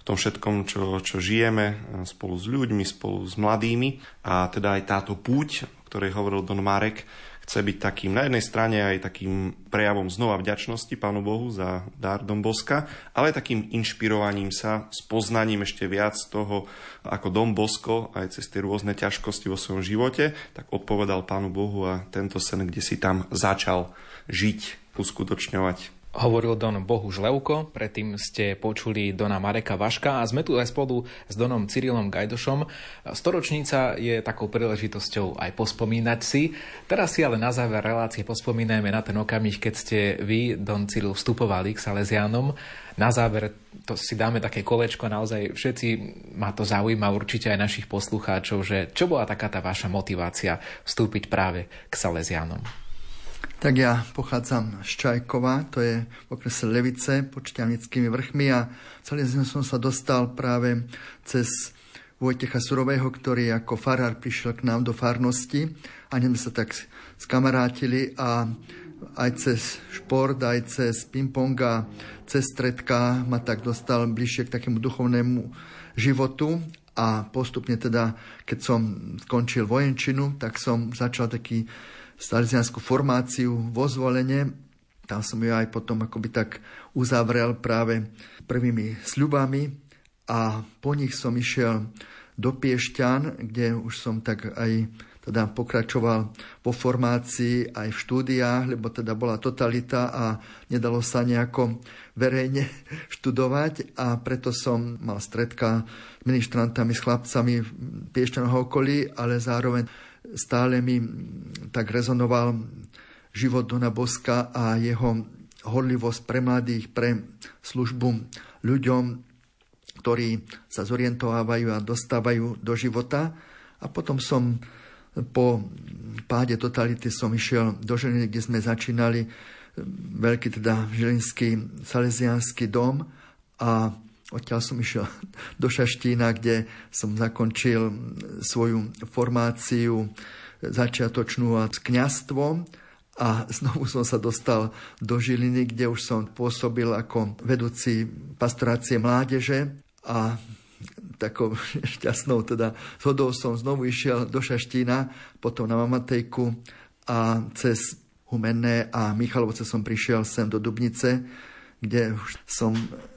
tom všetkom, čo, čo žijeme e, spolu s ľuďmi, spolu s mladými. A teda aj táto púť, o ktorej hovoril Don Marek, chce byť takým na jednej strane aj takým prejavom znova vďačnosti Pánu Bohu za dar Dom Boska, ale takým inšpirovaním sa, spoznaním ešte viac toho, ako Dom Bosko aj cez tie rôzne ťažkosti vo svojom živote, tak odpovedal Pánu Bohu a tento sen, kde si tam začal žiť, uskutočňovať hovoril Don Bohu Žlevko, predtým ste počuli Dona Mareka Vaška a sme tu aj spolu s Donom Cyrilom Gajdošom. Storočnica je takou príležitosťou aj pospomínať si. Teraz si ale na záver relácie pospomínajme na ten okamih, keď ste vy, Don Cyril, vstupovali k Salesianom. Na záver to si dáme také kolečko, naozaj všetci ma to zaujíma, určite aj našich poslucháčov, že čo bola taká tá vaša motivácia vstúpiť práve k Salesianom? Tak ja pochádzam z Čajkova, to je v okrese Levice pod Šťavnickými vrchmi a celý som sa dostal práve cez Vojtecha Surového, ktorý ako farár prišiel k nám do farnosti a sme sa tak skamarátili a aj cez šport, aj cez ping-pong a cez stredka ma tak dostal bližšie k takému duchovnému životu a postupne teda, keď som skončil vojenčinu, tak som začal taký salesianskú formáciu vo zvolenie. Tam som ju aj potom akoby tak uzavrel práve prvými sľubami a po nich som išiel do Piešťan, kde už som tak aj teda pokračoval po formácii aj v štúdiách, lebo teda bola totalita a nedalo sa nejako verejne (laughs) študovať a preto som mal stredka s ministrantami, s chlapcami v Piešťanoho okolí, ale zároveň stále mi tak rezonoval život Dona Boska a jeho horlivosť pre mladých, pre službu ľuďom, ktorí sa zorientovávajú a dostávajú do života. A potom som po páde totality som išiel do Žiliny, kde sme začínali veľký teda Žilinský salesiánsky dom a Odtiaľ som išiel (laughs) do Šaštína, kde som zakončil svoju formáciu začiatočnú a s kňastvom a znovu som sa dostal do Žiliny, kde už som pôsobil ako vedúci pastorácie mládeže. A takou (laughs) šťastnou teda zhodou som znovu išiel do Šaštína, potom na Mamatejku a cez Humenné a Michalovce som prišiel sem do Dubnice, kde už som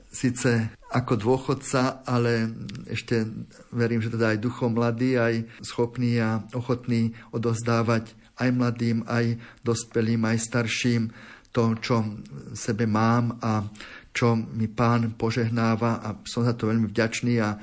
síce ako dôchodca, ale ešte verím, že teda aj duchom mladý, aj schopný a ochotný odozdávať aj mladým, aj dospelým, aj starším to, čo sebe mám a čo mi pán požehnáva a som za to veľmi vďačný a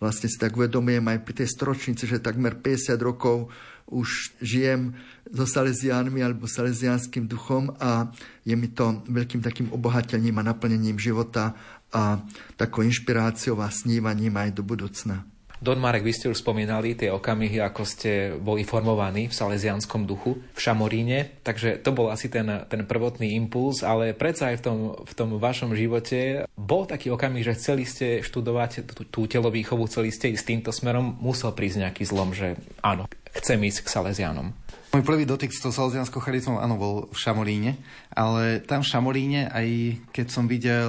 vlastne si tak uvedomujem aj pri tej stročnici, že takmer 50 rokov už žijem so salesiánmi alebo salesiánskym duchom a je mi to veľkým takým obohatením a naplnením života a takou inšpiráciou a snívaním aj do budúcna. Don Marek, vy ste už spomínali tie okamihy, ako ste boli formovaní v salesianskom duchu v Šamoríne, takže to bol asi ten, ten prvotný impuls, ale predsa aj v tom, v tom vašom živote bol taký okamih, že chceli ste študovať tú, tú telovýchovu, chceli ste ísť týmto smerom, musel prísť nejaký zlom, že áno, chcem ísť k salesianom. Môj prvý dotyk s tou salesianskou charizmou, áno, bol v Šamoríne, ale tam v Šamoríne, aj keď som videl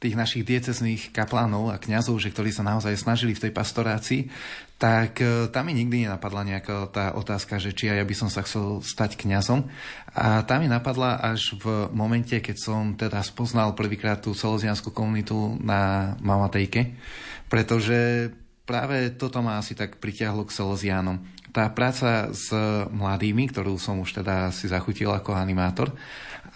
tých našich diecezných kaplánov a kňazov, že ktorí sa naozaj snažili v tej pastorácii, tak eh, tam mi nikdy nenapadla nejaká tá otázka, že či ja by som sa chcel stať kňazom. A tá mi napadla až v momente, keď som teda spoznal prvýkrát tú salesianskú komunitu na Mamatejke, pretože práve toto ma asi tak pritiahlo k Salesianom tá práca s mladými, ktorú som už teda si zachutil ako animátor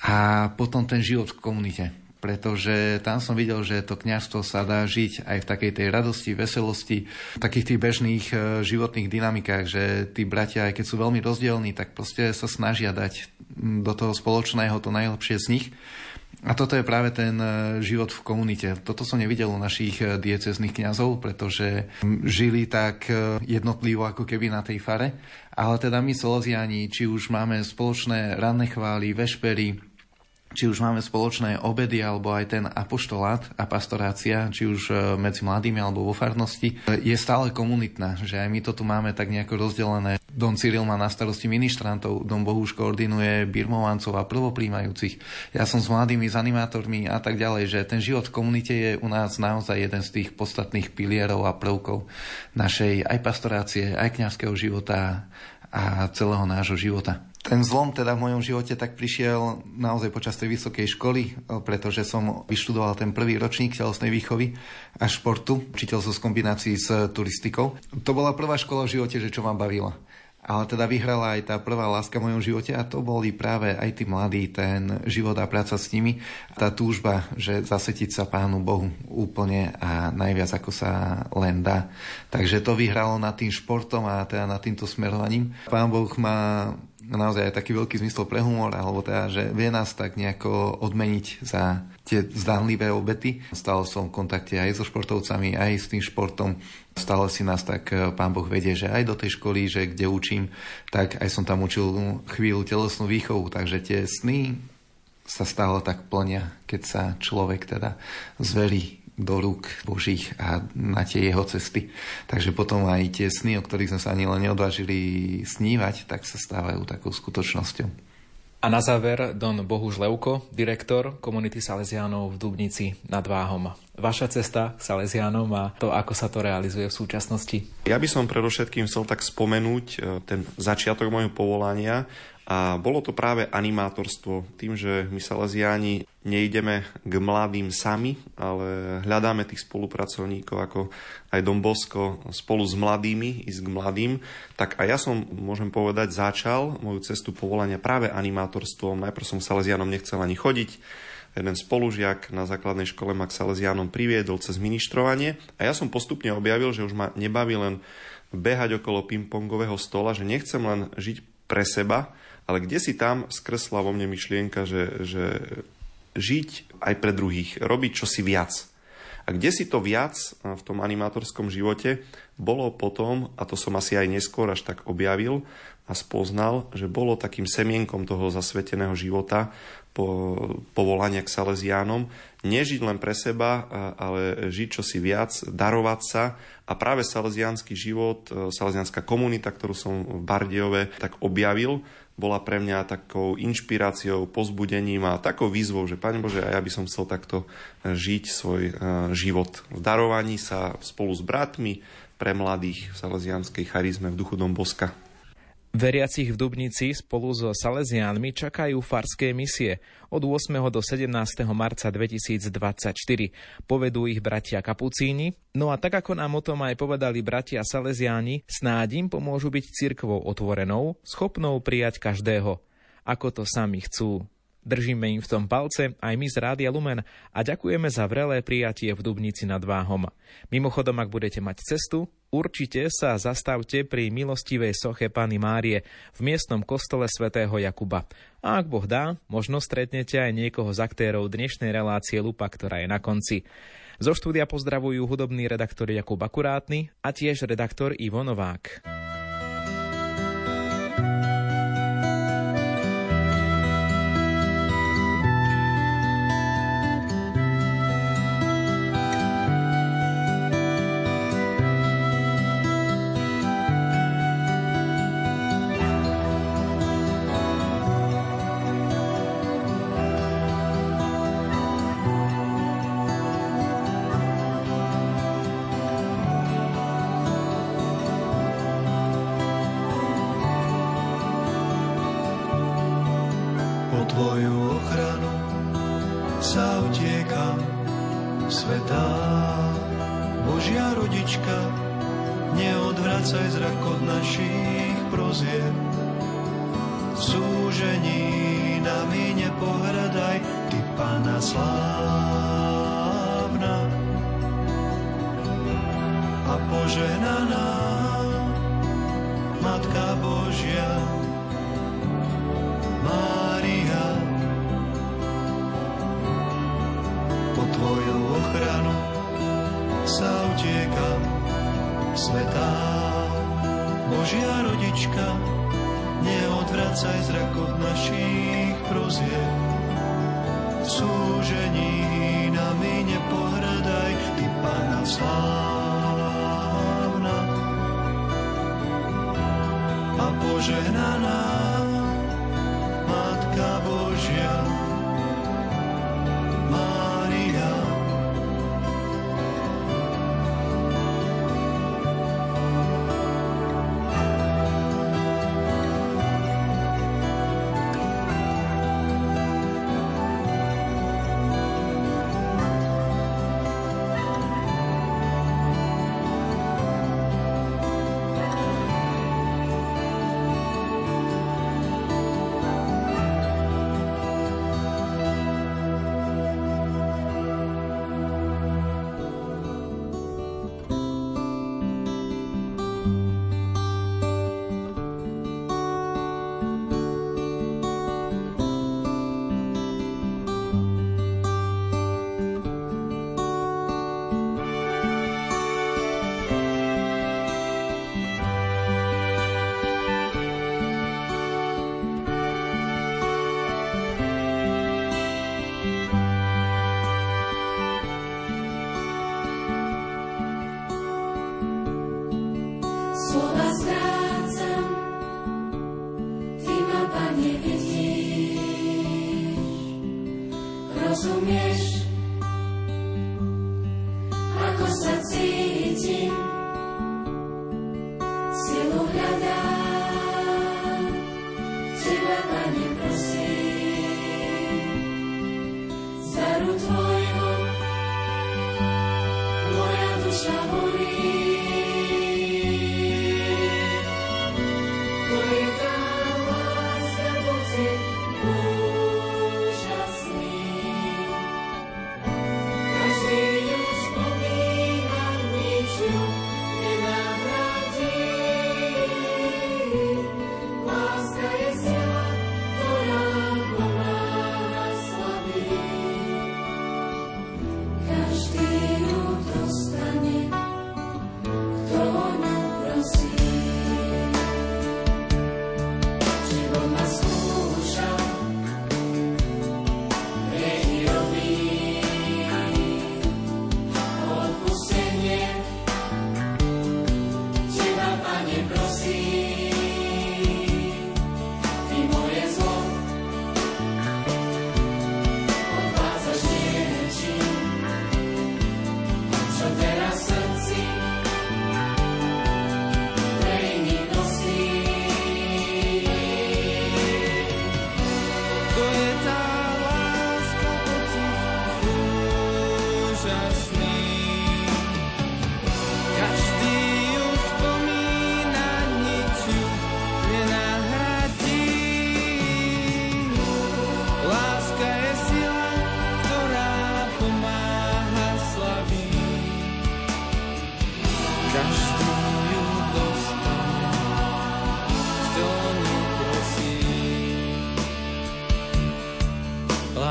a potom ten život v komunite. Pretože tam som videl, že to kňazstvo sa dá žiť aj v takej tej radosti, veselosti, v takých tých bežných e, životných dynamikách, že tí bratia, aj keď sú veľmi rozdielní, tak proste sa snažia dať do toho spoločného to najlepšie z nich. A toto je práve ten e, život v komunite. Toto som nevidel u našich e, diecezných kňazov, pretože žili tak jednotlivo ako keby na tej fare. Ale teda my Soloziani, či už máme spoločné ranné chvály, vešpery, či už máme spoločné obedy alebo aj ten apoštolát a pastorácia, či už e, medzi mladými alebo vo farnosti, je stále komunitná, že aj my to tu máme tak nejako rozdelené. Don Cyril má na starosti ministrantov, Don Bohuš koordinuje birmovancov a prvopríjmajúcich. Ja som s mladými, s animátormi a tak ďalej, že ten život v komunite je u nás naozaj jeden z tých podstatných pilierov a prvkov našej aj pastorácie, aj kňazského života a celého nášho života. Ten zlom teda v mojom živote tak prišiel naozaj počas tej vysokej školy, pretože som vyštudoval ten prvý ročník telesnej výchovy a športu, učiteľ z kombinácií s turistikou. To bola prvá škola v živote, že čo ma bavila. Ale teda vyhrala aj tá prvá láska v mojom živote a to boli práve aj tí mladí, ten život a práca s nimi. Tá túžba, že zasetiť sa Pánu Bohu úplne a najviac ako sa len dá. Takže to vyhralo nad tým športom a teda nad týmto smerovaním. Pán Boh má naozaj aj taký veľký zmysel pre humor, alebo teda, že vie nás tak nejako odmeniť za tie zdanlivé obety. Stále som v kontakte aj so športovcami, aj s tým športom. Stále si nás tak eh, pán Boh vedie, že aj do tej školy, že kde učím, tak aj som tam učil chvíľu telesnú výchovu, takže tie sny sa stále tak plnia, keď sa človek teda zverí do rúk Božích a na tie jeho cesty. Takže potom aj tie sny, o ktorých sme sa ani len neodvážili snívať, tak sa stávajú takou skutočnosťou. A na záver Don Bohuž Levko, direktor komunity Salesiánov v Dubnici nad Váhom. Vaša cesta k Salesiánom a to, ako sa to realizuje v súčasnosti? Ja by som predovšetkým chcel tak spomenúť e, ten začiatok môjho povolania a bolo to práve animátorstvo. Tým, že my Salesiáni nejdeme k mladým sami, ale hľadáme tých spolupracovníkov ako aj Dom Bosko spolu s mladými, ísť k mladým, tak aj ja som, môžem povedať, začal moju cestu povolania práve animátorstvom. Najprv som Salesianom nechcel ani chodiť, jeden spolužiak na základnej škole ma k Salesianom priviedol cez ministrovanie a ja som postupne objavil, že už ma nebaví len behať okolo pingpongového stola, že nechcem len žiť pre seba, ale kde si tam skresla vo mne myšlienka, že, že žiť aj pre druhých, robiť čosi viac. A kde si to viac v tom animátorskom živote bolo potom, a to som asi aj neskôr až tak objavil a spoznal, že bolo takým semienkom toho zasveteného života, po, povolania k Salesiánom, nežiť len pre seba, ale žiť čosi viac, darovať sa. A práve salesiánsky život, salesiánska komunita, ktorú som v Bardiove tak objavil, bola pre mňa takou inšpiráciou, pozbudením a takou výzvou, že Pane Bože, ja by som chcel takto e, žiť svoj e, život v darovaní sa spolu s bratmi pre mladých v salesianskej charizme v duchu Dom Boska. Veriacich v Dubnici spolu so Salesiánmi čakajú farské misie od 8. do 17. marca 2024. Povedú ich bratia Kapucíni, no a tak ako nám o tom aj povedali bratia Salesiáni, snáď im pomôžu byť cirkvou otvorenou, schopnou prijať každého, ako to sami chcú. Držíme im v tom palce aj my z Rádia Lumen a ďakujeme za vrelé prijatie v Dubnici nad Váhom. Mimochodom, ak budete mať cestu, určite sa zastavte pri milostivej soche Pany Márie v miestnom kostole svätého Jakuba. A ak Boh dá, možno stretnete aj niekoho z aktérov dnešnej relácie Lupa, ktorá je na konci. Zo štúdia pozdravujú hudobný redaktor Jakub Akurátny a tiež redaktor Ivo Novák. strácaj zrakot našich prozieb. Súžení nami nepohradaj, Ty Pána slávna. A požehnaná Matka Božia,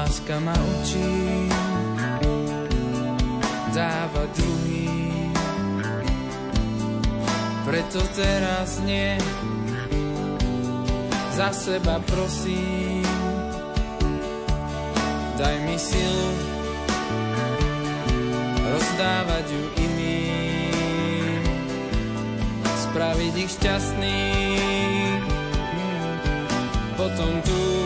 láska ma učí, dáva druhý. Preto teraz nie, za seba prosím, daj mi silu rozdávať ju iným, spraviť ich šťastný, potom tu.